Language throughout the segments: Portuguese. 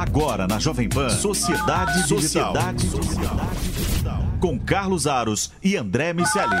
Agora na Jovem Pan, Sociedade, Sociedade Digital. Com Carlos Aros e André Miceli.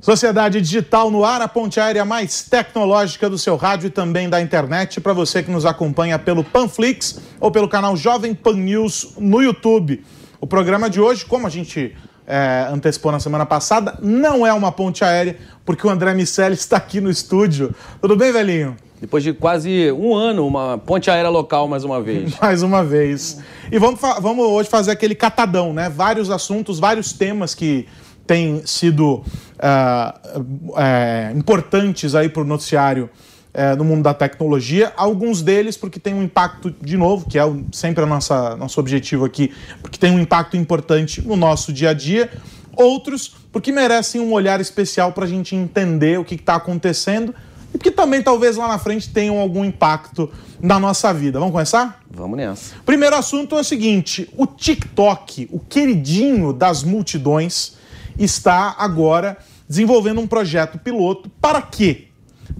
Sociedade Digital no ar, a ponte aérea mais tecnológica do seu rádio e também da internet. Para você que nos acompanha pelo Panflix ou pelo canal Jovem Pan News no YouTube. O programa de hoje, como a gente é, antecipou na semana passada, não é uma ponte aérea, porque o André Miceli está aqui no estúdio. Tudo bem, velhinho? Depois de quase um ano, uma ponte aérea local mais uma vez. mais uma vez. E vamos, vamos hoje fazer aquele catadão, né? Vários assuntos, vários temas que têm sido uh, uh, importantes aí para o noticiário uh, no mundo da tecnologia. Alguns deles porque tem um impacto, de novo, que é sempre o nosso objetivo aqui, porque tem um impacto importante no nosso dia a dia. Outros porque merecem um olhar especial para a gente entender o que está acontecendo e que também talvez lá na frente tenham algum impacto na nossa vida. Vamos começar? Vamos nessa. Primeiro assunto é o seguinte: o TikTok, o queridinho das multidões, está agora desenvolvendo um projeto piloto para quê?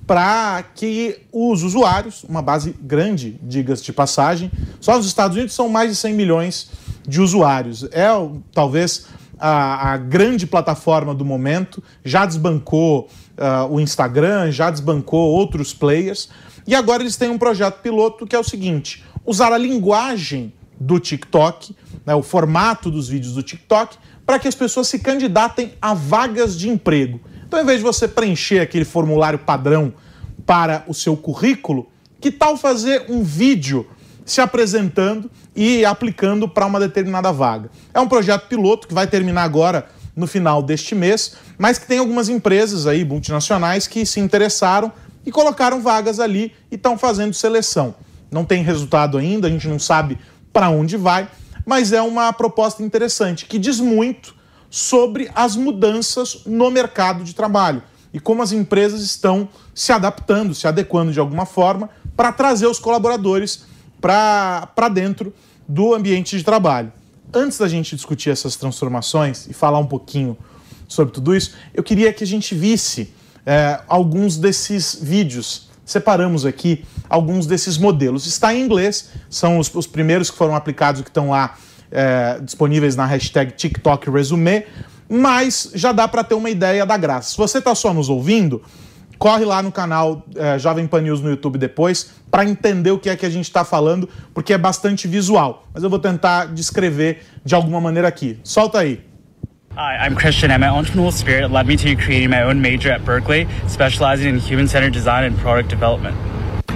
Para que os usuários, uma base grande, diga-se de passagem, só nos Estados Unidos são mais de 100 milhões de usuários. É talvez a, a grande plataforma do momento, já desbancou uh, o Instagram, já desbancou outros players. E agora eles têm um projeto piloto que é o seguinte: usar a linguagem do TikTok, né, o formato dos vídeos do TikTok, para que as pessoas se candidatem a vagas de emprego. Então, em vez de você preencher aquele formulário padrão para o seu currículo, que tal fazer um vídeo se apresentando e aplicando para uma determinada vaga? É um projeto piloto que vai terminar agora no final deste mês, mas que tem algumas empresas aí, multinacionais, que se interessaram e colocaram vagas ali e estão fazendo seleção. Não tem resultado ainda, a gente não sabe para onde vai, mas é uma proposta interessante que diz muito sobre as mudanças no mercado de trabalho e como as empresas estão se adaptando, se adequando de alguma forma para trazer os colaboradores para dentro do ambiente de trabalho antes da gente discutir essas transformações e falar um pouquinho sobre tudo isso, eu queria que a gente visse é, alguns desses vídeos. Separamos aqui alguns desses modelos. Está em inglês, são os, os primeiros que foram aplicados que estão lá é, disponíveis na hashtag TikTok Resume, mas já dá para ter uma ideia da graça. Se você está só nos ouvindo, corre lá no canal é, Jovem Pan News no YouTube depois para entender o que é que a gente está falando, porque é bastante visual. Mas eu vou tentar descrever de alguma maneira aqui. Solta aí. Hi, I'm Christian, and my entrepreneurial spirit led me to creating my own major at Berkeley, specializing in human-centered design and product development.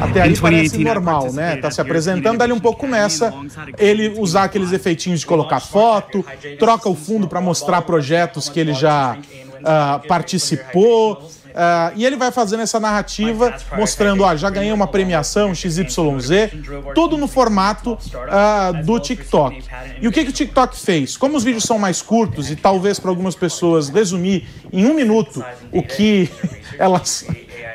Até aí parece normal, né? Tá se apresentando, dali um pouco começa ele usar aqueles efeitinhos de colocar foto, troca o fundo para mostrar projetos que ele já uh, participou, Uh, e ele vai fazendo essa narrativa mostrando, ó, já ganhei uma premiação XYZ, tudo no formato uh, do TikTok. E o que, que o TikTok fez? Como os vídeos são mais curtos e talvez para algumas pessoas resumir em um minuto o que elas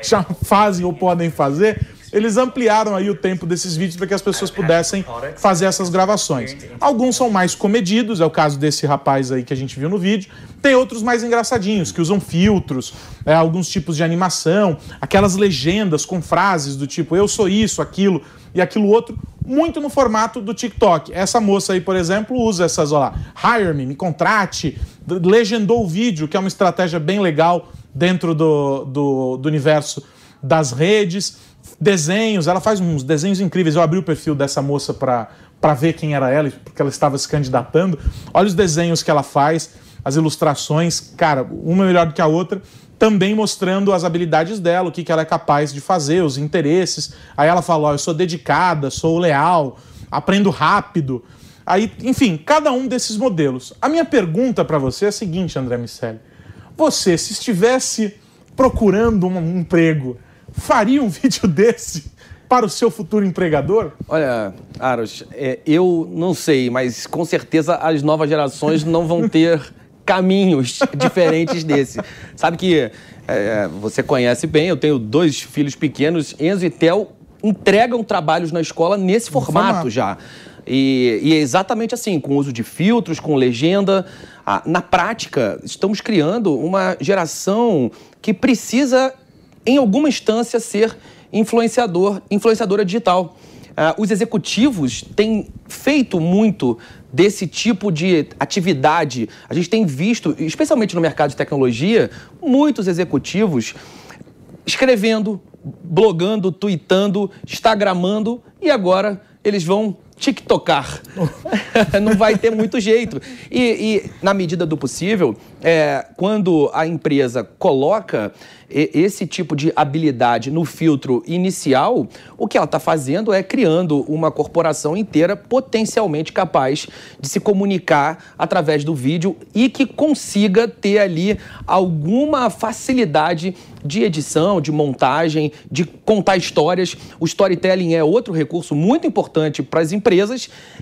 já fazem ou podem fazer, eles ampliaram aí o tempo desses vídeos para que as pessoas pudessem fazer essas gravações. Alguns são mais comedidos, é o caso desse rapaz aí que a gente viu no vídeo. Tem outros mais engraçadinhos, que usam filtros, é, alguns tipos de animação, aquelas legendas com frases do tipo eu sou isso, aquilo e aquilo outro, muito no formato do TikTok. Essa moça aí, por exemplo, usa essas, olha lá, hire me, me contrate, legendou o vídeo, que é uma estratégia bem legal dentro do, do, do universo das redes desenhos, ela faz uns desenhos incríveis. Eu abri o perfil dessa moça para ver quem era ela, porque ela estava se candidatando. Olha os desenhos que ela faz, as ilustrações, cara, uma é melhor do que a outra, também mostrando as habilidades dela, o que, que ela é capaz de fazer, os interesses. Aí ela fala: Ó, eu sou dedicada, sou leal, aprendo rápido. Aí, enfim, cada um desses modelos. A minha pergunta para você é a seguinte, André Miceli. Você, se estivesse procurando um emprego, faria um vídeo desse para o seu futuro empregador? Olha, Aros, é, eu não sei, mas com certeza as novas gerações não vão ter caminhos diferentes desse. Sabe que é, você conhece bem, eu tenho dois filhos pequenos, Enzo e Theo entregam trabalhos na escola nesse formato, formato. já. E, e, é exatamente assim, com uso de filtros, com legenda. Ah, na prática, estamos criando uma geração que precisa em alguma instância, ser influenciador, influenciadora digital. Uh, os executivos têm feito muito desse tipo de atividade. A gente tem visto, especialmente no mercado de tecnologia, muitos executivos escrevendo, blogando, tweetando, instagramando e agora eles vão TikTokar. não vai ter muito jeito. E, e na medida do possível, é, quando a empresa coloca esse tipo de habilidade no filtro inicial, o que ela está fazendo é criando uma corporação inteira potencialmente capaz de se comunicar através do vídeo e que consiga ter ali alguma facilidade de edição, de montagem, de contar histórias. O storytelling é outro recurso muito importante para as empresas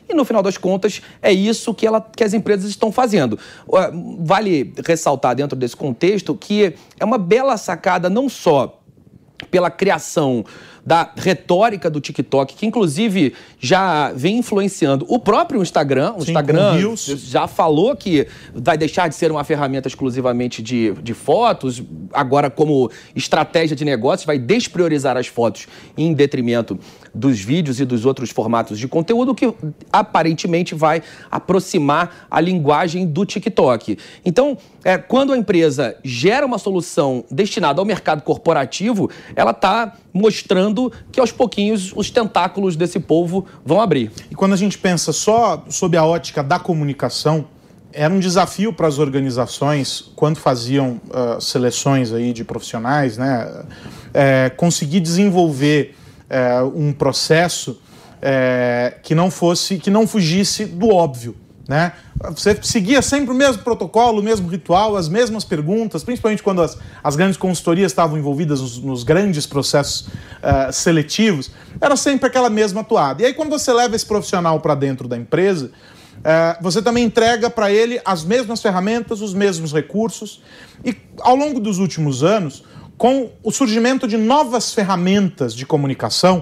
e, no final das contas, é isso que, ela, que as empresas estão fazendo. Vale ressaltar dentro desse contexto que é uma bela sacada não só pela criação da retórica do TikTok, que inclusive já vem influenciando o próprio Instagram. O Sim, Instagram já falou que vai deixar de ser uma ferramenta exclusivamente de, de fotos, agora como estratégia de negócio, vai despriorizar as fotos em detrimento dos vídeos e dos outros formatos de conteúdo, que aparentemente vai aproximar a linguagem do TikTok. Então, é, quando a empresa gera uma solução destinada ao mercado corporativo, ela está mostrando que aos pouquinhos os tentáculos desse povo vão abrir. E quando a gente pensa só sob a ótica da comunicação, era um desafio para as organizações quando faziam uh, seleções aí de profissionais, né, é, conseguir desenvolver é, um processo é, que não fosse, que não fugisse do óbvio. Né? Você seguia sempre o mesmo protocolo, o mesmo ritual, as mesmas perguntas, principalmente quando as, as grandes consultorias estavam envolvidas nos, nos grandes processos uh, seletivos, era sempre aquela mesma toada. E aí, quando você leva esse profissional para dentro da empresa, uh, você também entrega para ele as mesmas ferramentas, os mesmos recursos. E ao longo dos últimos anos, com o surgimento de novas ferramentas de comunicação,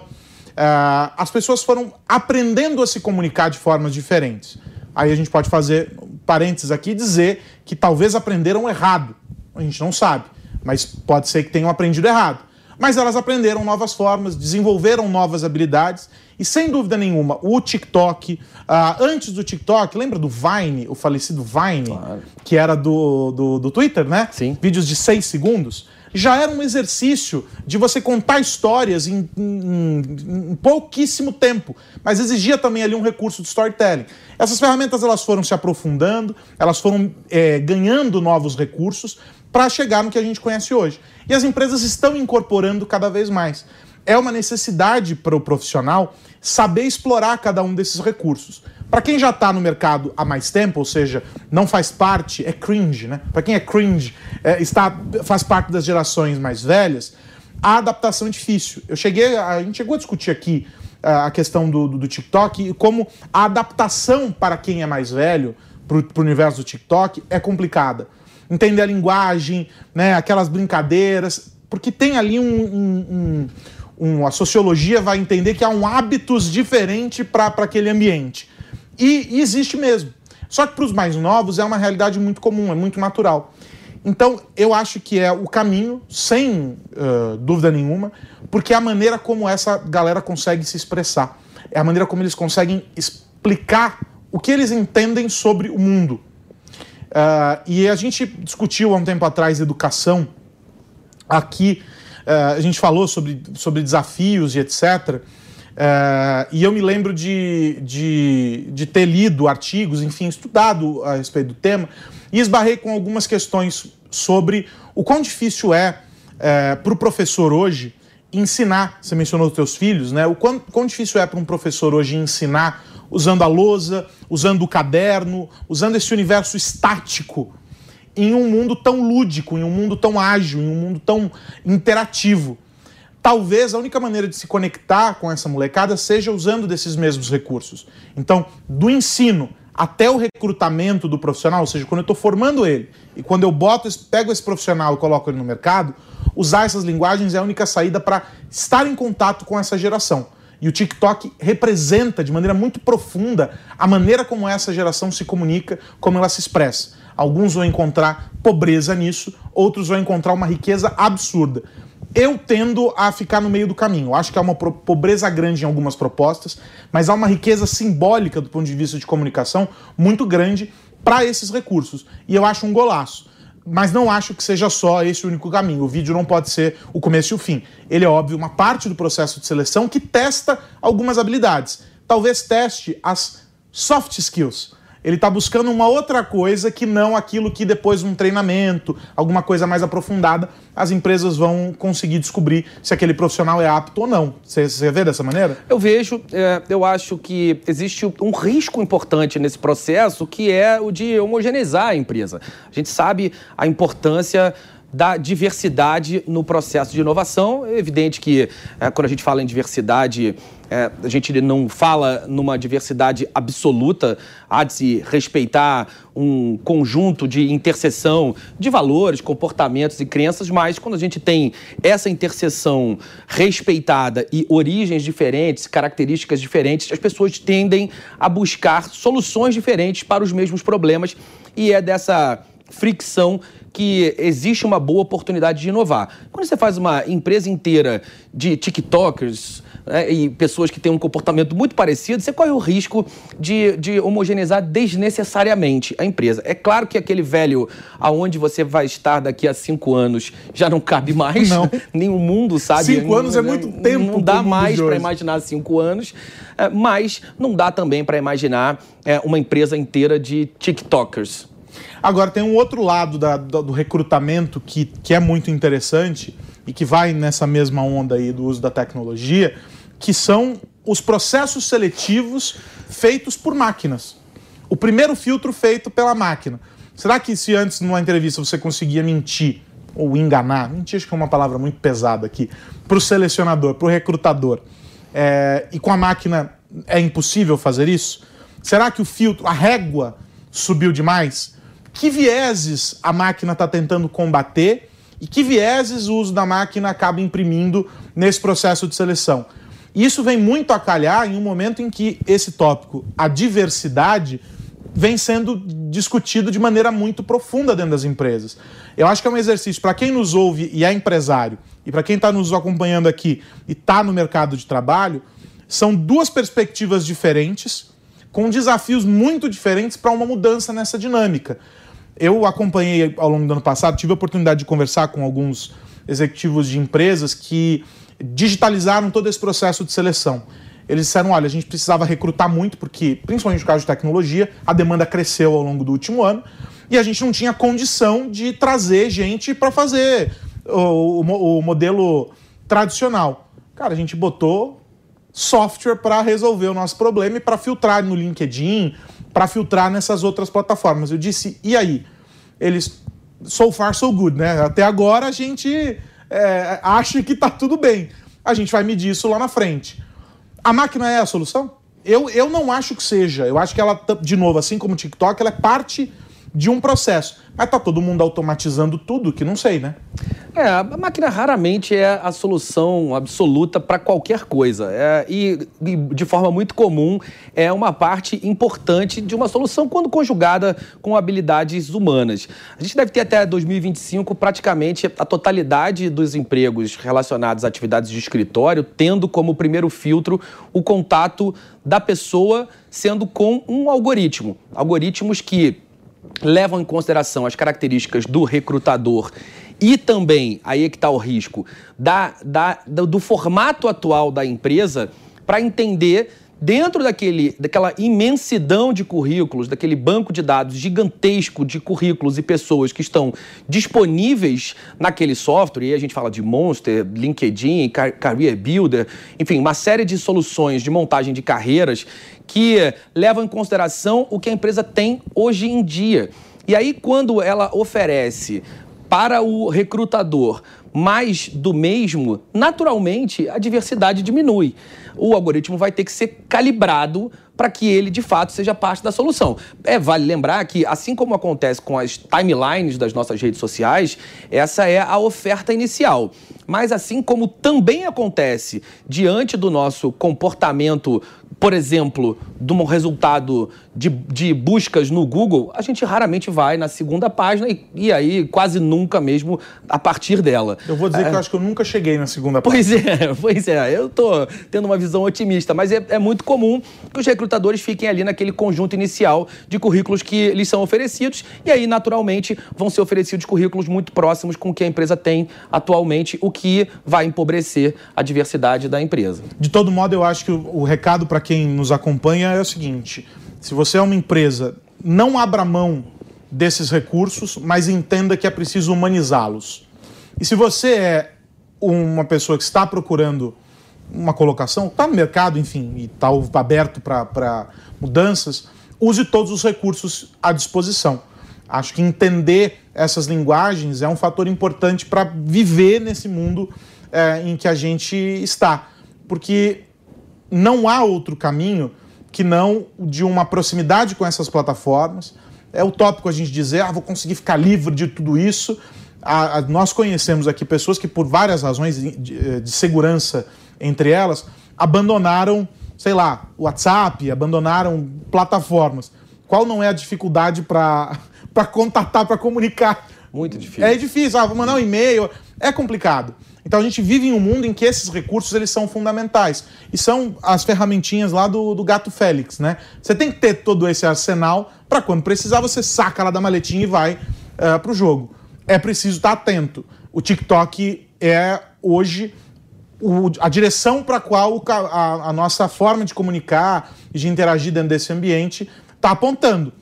uh, as pessoas foram aprendendo a se comunicar de formas diferentes. Aí a gente pode fazer parênteses aqui e dizer que talvez aprenderam errado. A gente não sabe, mas pode ser que tenham aprendido errado. Mas elas aprenderam novas formas, desenvolveram novas habilidades e, sem dúvida nenhuma, o TikTok, uh, antes do TikTok, lembra do Vine, o falecido Vine, claro. que era do, do, do Twitter, né? Sim. Vídeos de seis segundos já era um exercício de você contar histórias em, em, em, pouquíssimo tempo, mas exigia também ali um recurso de storytelling. Essas ferramentas elas foram se aprofundando, elas foram é, ganhando novos recursos para chegar no que a gente conhece hoje. E as empresas estão incorporando cada vez mais. É uma necessidade para o profissional saber explorar cada um desses recursos. Para quem já está no mercado há mais tempo, ou seja, não faz parte, é cringe, né? Para quem é cringe, é, está, faz parte das gerações mais velhas, a adaptação é difícil. Eu cheguei, a gente chegou a discutir aqui uh, a questão do, do, do, TikTok e como a adaptação para quem é mais velho para o universo do TikTok é complicada. Entender a linguagem, né, aquelas brincadeiras, porque tem ali um, um, um, um a sociologia vai entender que há um hábitos diferente para aquele ambiente. E, e existe mesmo. Só que para os mais novos é uma realidade muito comum, é muito natural. Então, eu acho que é o caminho, sem uh, dúvida nenhuma, porque é a maneira como essa galera consegue se expressar. É a maneira como eles conseguem explicar o que eles entendem sobre o mundo. Uh, e a gente discutiu há um tempo atrás educação. Aqui, uh, a gente falou sobre, sobre desafios e etc. É, e eu me lembro de, de, de, ter lido artigos, enfim, estudado a respeito do tema, e esbarrei com algumas questões sobre o quão difícil é, é para o professor hoje ensinar. Você mencionou os teus filhos, né? O quão, quão difícil é para um professor hoje ensinar usando a lousa, usando o caderno, usando esse universo estático em um mundo tão lúdico, em um mundo tão ágil, em um mundo tão interativo talvez a única maneira de se conectar com essa molecada seja usando desses mesmos recursos. Então, do ensino até o recrutamento do profissional, ou seja, quando eu estou formando ele e quando eu boto, pego esse profissional e coloco ele no mercado, usar essas linguagens é a única saída para estar em contato com essa geração. E o TikTok representa de maneira muito profunda a maneira como essa geração se comunica, como ela se expressa. Alguns vão encontrar pobreza nisso, outros vão encontrar uma riqueza absurda Eu tendo a ficar no meio do caminho. Eu acho que há uma pobreza grande em algumas propostas, mas há uma riqueza simbólica do ponto de vista de comunicação muito grande para esses recursos. E eu acho um golaço. Mas não acho que seja só esse o único caminho. O vídeo não pode ser o começo e o fim. Ele é, óbvio, uma parte do processo de seleção que testa algumas habilidades. Talvez teste as soft skills ele está buscando uma outra coisa que não aquilo que depois um treinamento, alguma coisa mais aprofundada, as empresas vão conseguir descobrir se aquele profissional é apto ou não. Você, você vê dessa maneira? Eu vejo, é, eu acho que existe um risco importante nesse processo que é o de homogeneizar a empresa. A gente sabe a importância da diversidade no processo de inovação. É evidente que é, quando a gente fala em diversidade, é, a gente não fala numa diversidade absoluta, há de se respeitar um conjunto de interseção de valores, comportamentos e crenças, mas quando a gente tem essa interseção respeitada e origens diferentes, características diferentes, as pessoas tendem a buscar soluções diferentes para os mesmos problemas e é dessa fricção que existe uma boa oportunidade de inovar. Quando você faz uma empresa inteira de TikTokers né, e pessoas que têm um comportamento muito parecido, você corre o risco de, de homogeneizar desnecessariamente a empresa. É claro que aquele velho aonde você vai estar daqui a cinco anos já não cabe mais. Não. Nem o mundo sabe. Cinco anos é muito tempo. Não dá mais para imaginar cinco anos, é, mas não dá também para imaginar é, uma empresa inteira de TikTokers. Agora, tem um outro lado da, do, do recrutamento que, que é muito interessante e que vai nessa mesma onda aí do uso da tecnologia, que são os processos seletivos feitos por máquinas. O primeiro filtro feito pela máquina. Será que se antes numa entrevista você conseguia mentir ou enganar, mentir acho que é uma palavra muito pesada aqui, para o selecionador, para o recrutador, é, e com a máquina é impossível fazer isso? Será que o filtro, a régua subiu demais? Que vieses a máquina está tentando combater e que vieses o uso da máquina acaba imprimindo nesse processo de seleção. Isso vem muito a calhar em um momento em que esse tópico, a diversidade, vem sendo discutido de maneira muito profunda dentro das empresas. Eu acho que é um exercício para quem nos ouve e é empresário, e para quem está nos acompanhando aqui e está no mercado de trabalho, são duas perspectivas diferentes, com desafios muito diferentes para uma mudança nessa dinâmica. Eu acompanhei ao longo do ano passado, tive a oportunidade de conversar com alguns executivos de empresas que digitalizaram todo esse processo de seleção. Eles disseram: olha, a gente precisava recrutar muito, porque, principalmente no caso de tecnologia, a demanda cresceu ao longo do último ano e a gente não tinha condição de trazer gente para fazer o, o, o modelo tradicional. Cara, a gente botou software para resolver o nosso problema e para filtrar no LinkedIn, para filtrar nessas outras plataformas. Eu disse, e aí? Eles, so far so good, né? Até agora a gente é, acha que está tudo bem. A gente vai medir isso lá na frente. A máquina é a solução? Eu, eu não acho que seja. Eu acho que ela, de novo, assim como o TikTok, ela é parte de um processo. Mas tá todo mundo automatizando tudo, que não sei, né? É, a máquina raramente é a solução absoluta para qualquer coisa. É, e, e, de forma muito comum, é uma parte importante de uma solução quando conjugada com habilidades humanas. A gente deve ter até 2025 praticamente a totalidade dos empregos relacionados a atividades de escritório tendo como primeiro filtro o contato da pessoa sendo com um algoritmo. Algoritmos que levam em consideração as características do recrutador e também, aí é que está o risco, da, da, do formato atual da empresa para entender dentro daquele, daquela imensidão de currículos, daquele banco de dados gigantesco de currículos e pessoas que estão disponíveis naquele software, e a gente fala de Monster, LinkedIn, Career Builder, enfim, uma série de soluções de montagem de carreiras que levam em consideração o que a empresa tem hoje em dia. E aí, quando ela oferece para o recrutador mais do mesmo, naturalmente a diversidade diminui. o algoritmo vai ter que ser calibrado para que ele de fato seja parte da solução. É, vale lembrar que, assim como acontece com as timelines das nossas redes sociais, essa é a oferta inicial. Mas assim como também acontece diante do nosso comportamento por exemplo, de um resultado de, de, buscas no Google, a gente raramente vai na segunda página e, e, aí quase nunca mesmo a partir dela. Eu vou dizer é, que eu acho que eu nunca cheguei na segunda pois página. Pois é, pois é. Eu tô tendo uma visão otimista, mas é, é, muito comum que os recrutadores fiquem ali naquele conjunto inicial de currículos que lhes são oferecidos e aí, naturalmente, vão ser oferecidos currículos muito próximos com o que a empresa tem atualmente, o que vai empobrecer a diversidade da empresa. De todo modo, eu acho que o, o recado para quem quem nos acompanha é o seguinte: se você é uma empresa, não abra mão desses recursos, mas entenda que é preciso humanizá-los. E se você é uma pessoa que está procurando uma colocação, está no mercado, enfim, e está aberto para mudanças, use todos os recursos à disposição. Acho que entender essas linguagens é um fator importante para viver nesse mundo é, em que a gente está. Porque não há outro caminho que não de uma proximidade com essas plataformas. É utópico a gente dizer, ah, vou conseguir ficar livre de tudo isso. A, a, nós conhecemos aqui pessoas que, por várias razões de, de, de segurança, entre elas, abandonaram, sei lá, o WhatsApp, abandonaram plataformas. Qual não é a dificuldade para contatar, para comunicar? Muito difícil. É difícil, ah, vou mandar um e-mail, é complicado. Então a gente vive em um mundo em que esses recursos eles são fundamentais. E são as ferramentinhas lá do, do gato Félix, né? Você tem que ter todo esse arsenal para quando precisar você saca lá da maletinha e vai uh, eh, para o jogo. É preciso estar tá atento. O TikTok é hoje o, a direção para a qual a, a nossa forma de comunicar e de interagir dentro desse ambiente está apontando.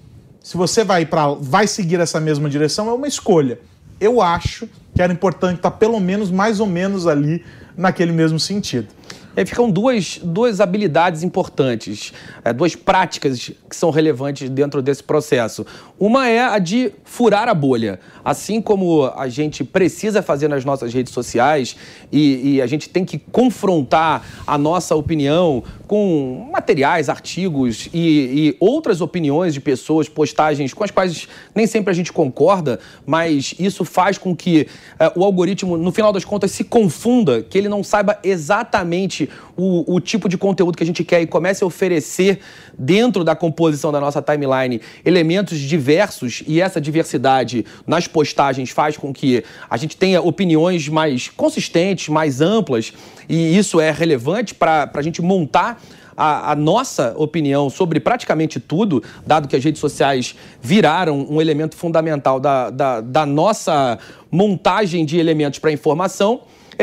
Se você vai para vai seguir essa mesma direção é uma escolha. Eu acho que era importante estar pelo menos mais ou menos ali naquele mesmo sentido. E aí ficam duas, duas habilidades importantes, é, duas práticas que são relevantes dentro desse processo. Uma é a de furar a bolha. Assim como a gente precisa fazer nas nossas redes sociais e, e a gente tem que confrontar a nossa opinião com materiais, artigos e, e, outras opiniões de pessoas, postagens com as quais nem sempre a gente concorda, mas isso faz com que é, o algoritmo, no final das contas, se confunda, que ele não saiba exatamente o, o tipo de conteúdo que a gente quer e comece a oferecer dentro da composição da nossa timeline elementos diversos e essa diversidade nas postagens faz com que a gente tenha opiniões mais consistentes, mais amplas e isso é relevante para a gente montar a, a, nossa opinião sobre praticamente tudo, dado que as redes sociais viraram um elemento fundamental da, da, da nossa montagem de elementos para informação.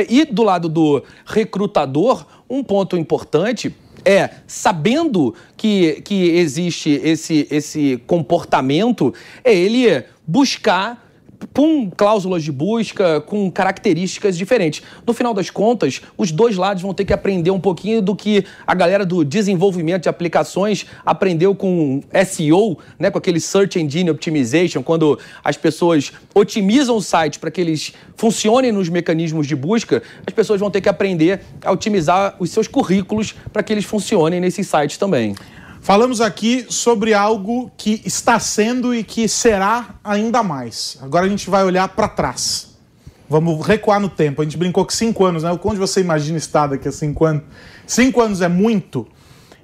E do lado do recrutador, um ponto importante é, sabendo que, que existe esse, esse comportamento, é ele buscar com cláusulas de busca, com características diferentes. No final das contas, os dois lados vão ter que aprender um pouquinho do que a galera do desenvolvimento de aplicações aprendeu com SEO, né, com aquele Search Engine Optimization, quando as pessoas otimizam o site para que eles funcionem nos mecanismos de busca, as pessoas vão ter que aprender a otimizar os seus currículos para que eles funcionem nesses sites também. Falamos aqui sobre algo que está sendo e que será ainda mais. Agora a gente vai olhar para trás. Vamos recuar no tempo. A gente brincou que cinco anos, né? Onde você imagina estar daqui a cinco anos? Cinco anos é muito.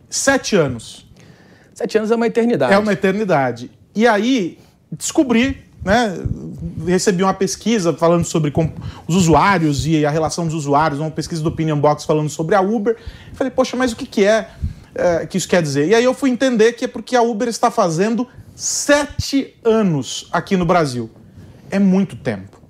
Sete anos. Sete anos é uma eternidade. É uma eternidade. E aí, descobri, né? Recebi uma pesquisa falando sobre os usuários e a relação dos usuários, uma pesquisa do Opinion Box falando sobre a Uber. Falei, poxa, mas o que, que é é, que isso quer dizer. E aí eu fui entender que é porque a Uber está fazendo sete anos aqui no Brasil. É muito tempo.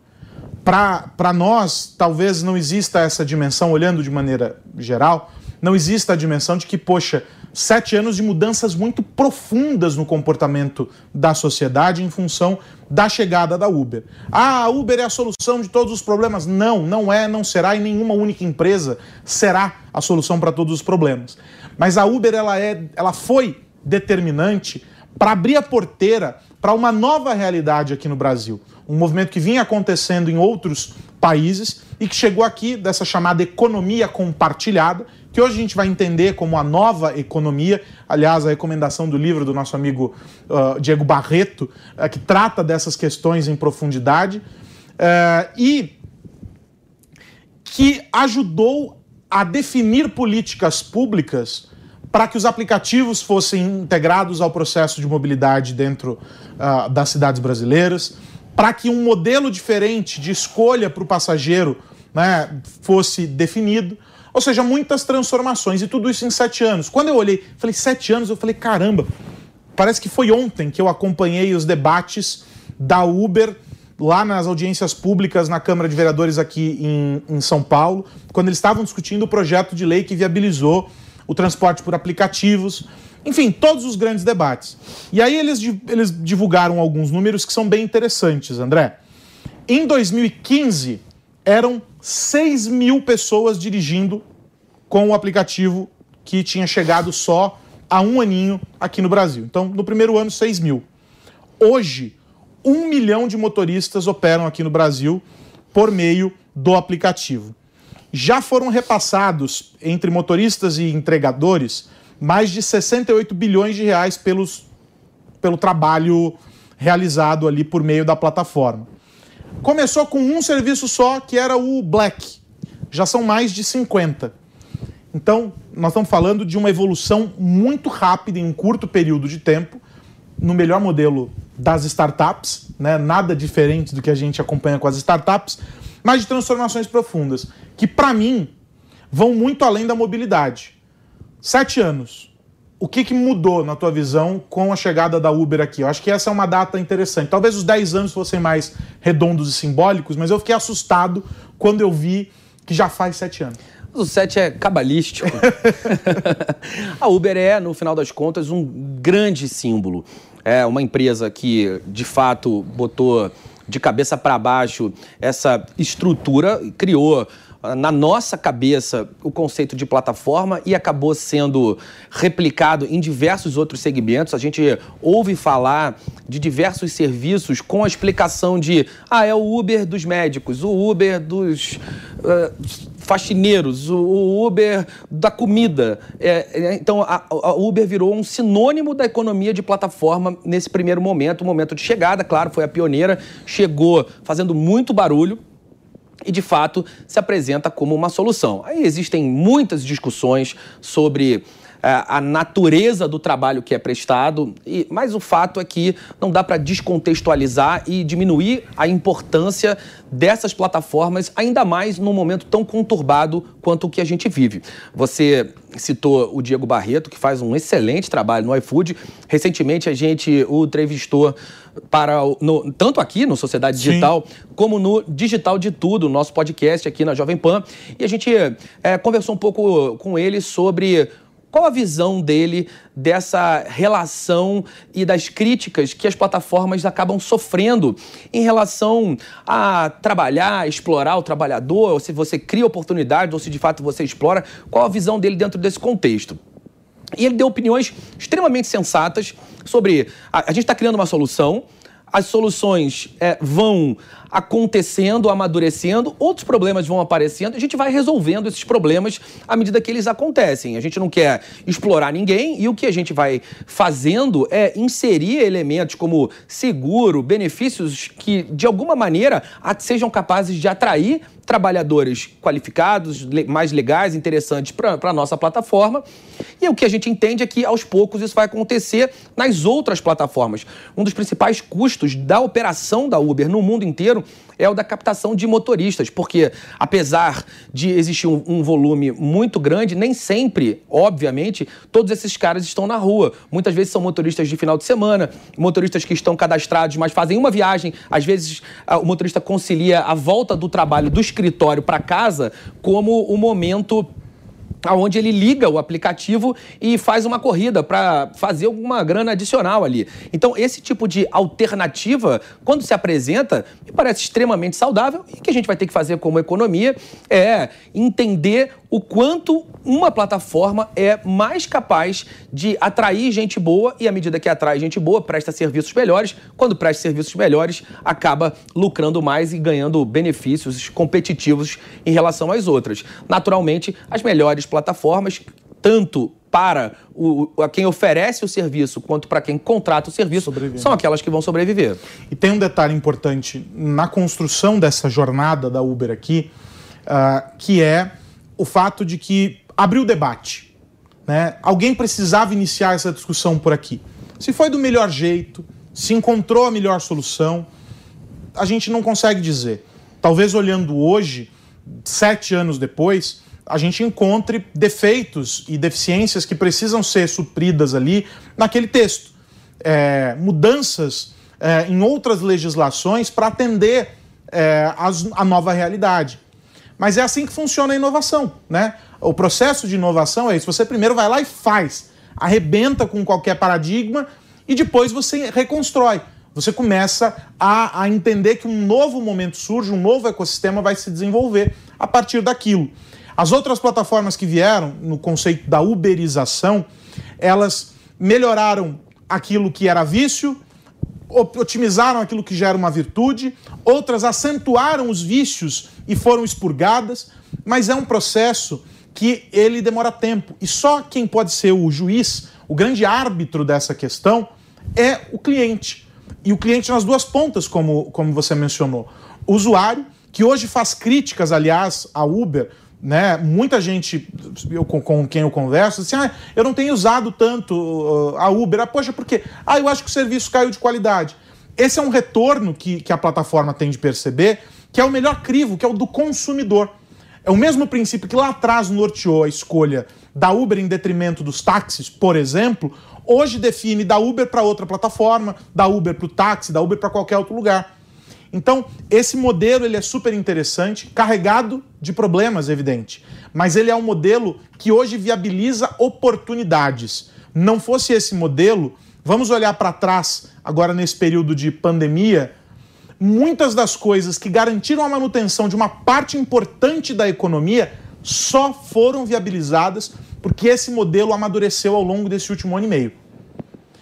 Para nós, talvez não exista essa dimensão, olhando de maneira geral, não exista a dimensão de que, poxa, sete anos de mudanças muito profundas no comportamento da sociedade em função da chegada da Uber. Ah, a Uber é a solução de todos os problemas. Não, não é, não será, e nenhuma única empresa será a solução para todos os problemas. Mas a Uber ela, é, ela foi determinante para abrir a porteira para uma nova realidade aqui no Brasil. Um movimento que vinha acontecendo em outros países e que chegou aqui dessa chamada economia compartilhada, que hoje a gente vai entender como a nova economia. Aliás, a recomendação do livro do nosso amigo uh, Diego Barreto, uh, que trata dessas questões em profundidade, uh, e que ajudou a definir políticas públicas para que os aplicativos fossem integrados ao processo de mobilidade dentro uh, das cidades brasileiras, para que um modelo diferente de escolha para o passageiro né, fosse definido. Ou seja, muitas transformações e tudo isso em sete anos. Quando eu olhei, falei, sete anos, eu falei, caramba, parece que foi ontem que eu acompanhei os debates da Uber lá nas audiências públicas na Câmara de Vereadores aqui em, em São Paulo, quando eles estavam discutindo o projeto de lei que viabilizou o transporte por aplicativos, enfim, todos os grandes debates. E aí eles, eles divulgaram alguns números que são bem interessantes, André. Em 2015, eram 6 mil pessoas dirigindo com o aplicativo que tinha chegado só há um aninho aqui no Brasil. Então, no primeiro ano, 6 mil. Hoje, um milhão de motoristas operam aqui no Brasil por meio do aplicativo. Já foram repassados entre motoristas e entregadores mais de 68 bilhões de reais pelos, pelo trabalho realizado ali por meio da plataforma. Começou com um serviço só, que era o Black. Já são mais de 50. Então, nós estamos falando de uma evolução muito rápida em um curto período de tempo, no melhor modelo das startups, né? nada diferente do que a gente acompanha com as startups, mas de transformações profundas, que para mim vão muito além da mobilidade. Sete anos. O que, que mudou na tua visão com a chegada da Uber aqui? Eu acho que essa é uma data interessante. Talvez os 10 anos fossem mais redondos e simbólicos, mas eu fiquei assustado quando eu vi que já faz sete anos. O 7 é cabalístico. a Uber é, no final das contas, um grande símbolo. É uma empresa que, de fato, botou de cabeça para baixo essa estrutura, criou na nossa cabeça o conceito de plataforma e acabou sendo replicado em diversos outros segmentos. A gente ouve falar de diversos serviços com a explicação de ah, é o Uber dos médicos, o Uber dos uh, faxineiros, o Uber da comida. É, é, então, a, a, Uber virou um sinônimo da economia de plataforma nesse primeiro momento, o momento de chegada, claro, foi a pioneira, chegou fazendo muito barulho, e de fato se apresenta como uma solução. Aí existem muitas discussões sobre a natureza do trabalho que é prestado, e, mas o fato é que não dá para descontextualizar e diminuir a importância dessas plataformas, ainda mais num momento tão conturbado quanto o que a gente vive. Você citou o Diego Barreto, que faz um excelente trabalho no iFood. Recentemente a gente o entrevistou para no, tanto aqui no Sociedade Digital Sim. como no Digital de Tudo, nosso podcast aqui na Jovem Pan. E a gente é, conversou um pouco com ele sobre qual a visão dele dessa relação e das críticas que as plataformas acabam sofrendo em relação a trabalhar, explorar o trabalhador, ou se você cria oportunidades ou se de fato você explora? Qual a visão dele dentro desse contexto? E ele deu opiniões extremamente sensatas sobre a, a gente está criando uma solução, as soluções é, vão acontecendo, amadurecendo, outros problemas vão aparecendo, a gente vai resolvendo esses problemas à medida que eles acontecem. A gente não quer explorar ninguém e o que a gente vai fazendo é inserir elementos como seguro, benefícios que de alguma maneira sejam capazes de atrair trabalhadores qualificados, mais legais, interessantes para a nossa plataforma. E o que a gente entende é que, aos poucos, isso vai acontecer nas outras plataformas. Um dos principais custos da operação da Uber no mundo inteiro é o da captação de motoristas, porque apesar de existir um, um, volume muito grande, nem sempre, obviamente, todos esses caras estão na rua. Muitas vezes são motoristas de final de semana, motoristas que estão cadastrados, mas fazem uma viagem. Às vezes o motorista concilia a volta do trabalho do escritório para casa como o momento onde ele liga o aplicativo e faz uma corrida para fazer alguma grana adicional ali. Então, esse tipo de alternativa, quando se apresenta, me parece extremamente saudável e que a gente vai ter que fazer como economia é entender o quanto uma plataforma é mais capaz de atrair gente boa e, à medida que atrai gente boa, presta serviços melhores. Quando presta serviços melhores, acaba lucrando mais e ganhando benefícios competitivos em relação às outras. Naturalmente, as melhores plataformas, tanto para o, a quem oferece o serviço quanto para quem contrata o serviço são aquelas que vão sobreviver. E tem um detalhe importante na construção dessa jornada da Uber aqui, uh, que é o fato de que abriu debate. Né? Alguém precisava iniciar essa discussão por aqui. Se foi do melhor jeito, se encontrou a melhor solução, a gente não consegue dizer. Talvez olhando hoje, sete anos depois, a gente encontre defeitos e deficiências que precisam ser supridas ali naquele texto. É, mudanças é, em outras legislações para atender é, as, a nova realidade. Mas é assim que funciona a inovação, né? O processo de inovação é isso. Você primeiro vai lá e faz, arrebenta com qualquer paradigma e depois você reconstrói. Você começa a, a entender que um novo momento surge, um novo ecossistema vai se desenvolver a partir daquilo. As outras plataformas que vieram no conceito da uberização, elas melhoraram aquilo que era vício, otimizaram aquilo que já era uma virtude, outras acentuaram os vícios e foram expurgadas, mas é um processo que ele demora tempo. E só quem pode ser o juiz, o grande árbitro dessa questão, é o cliente. E o cliente nas duas pontas, como, como você mencionou. O usuário, que hoje faz críticas, aliás, à Uber, né? Muita gente eu, com, com, quem eu converso, assim, ah, eu não tenho usado tanto uh, a Uber. Ah, poxa, por quê? Ah, eu acho que o serviço caiu de qualidade. Esse é um retorno que, que a plataforma tem de perceber, que é o melhor crivo, que é o do consumidor. É o mesmo princípio que lá atrás norteou a escolha da Uber em detrimento dos táxis, por exemplo, hoje define da Uber para outra plataforma, da Uber para o táxi, da Uber para qualquer outro lugar. Então, esse modelo ele é super interessante, carregado de problemas, evidente, mas ele é um modelo que hoje viabiliza oportunidades. Não fosse esse modelo, vamos olhar para trás agora nesse período de pandemia, muitas das coisas que garantiram a manutenção de uma parte importante da economia só foram viabilizadas porque esse modelo amadureceu ao longo desse último ano e meio.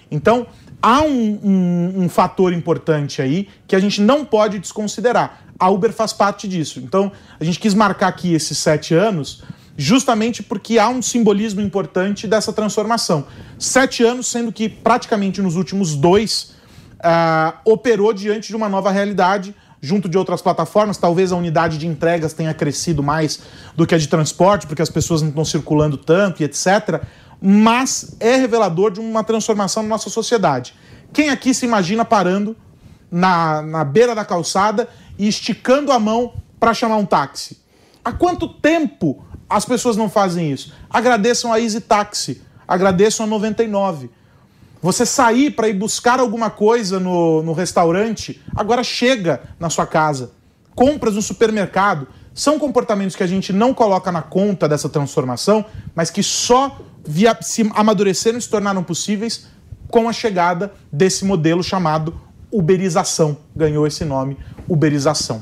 Então, há um, um, um, fator importante aí que a gente não pode desconsiderar. A Uber faz parte disso. Então, a gente quis marcar aqui esses sete anos justamente porque há um simbolismo importante dessa transformação. Sete anos, sendo que praticamente nos últimos dois uh, operou diante de uma nova realidade, junto de outras plataformas. Talvez a unidade de entregas tenha crescido mais do que a de transporte, porque as pessoas não estão circulando tanto e etc mas é revelador de uma transformação na nossa sociedade. Quem aqui se imagina parando na, na beira da calçada e esticando a mão para chamar um táxi? Há quanto tempo as pessoas não fazem isso? Agradeçam a Easy Taxi, agradeçam a 99. Você sair para ir buscar alguma coisa no, no restaurante, agora chega na sua casa. Compras no supermercado. São comportamentos que a gente não coloca na conta dessa transformação, mas que só via, se amadureceram e se tornaram possíveis com a chegada desse modelo chamado uberização. Ganhou esse nome, uberização.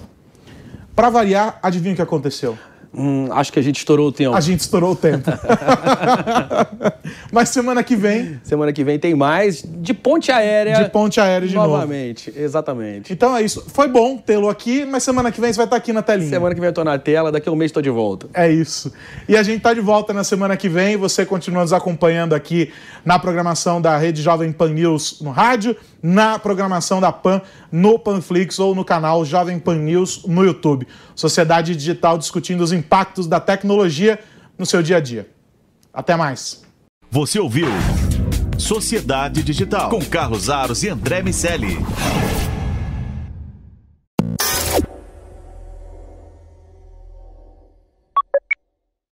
Para variar, adivinha o que aconteceu? Hum, acho que a gente estourou o tempo. A gente estourou o tempo. Mas semana que vem. Semana que vem tem mais de ponte aérea. De ponte aérea de novamente. novo. Novamente, exatamente. Então é isso. Foi bom tê-lo aqui, mas semana que vem você vai estar aqui na telinha. Semana que vem eu estou na tela, daqui a um mês estou de volta. É isso. E a gente está de volta na semana que vem. Você continua nos acompanhando aqui na programação da Rede Jovem Pan News no rádio, na programação da PAN no Panflix ou no canal Jovem Pan News no YouTube. Sociedade Digital discutindo os impactos da tecnologia no seu dia a dia. Até mais. Você ouviu Sociedade Digital com Carlos Aros e André Miceli.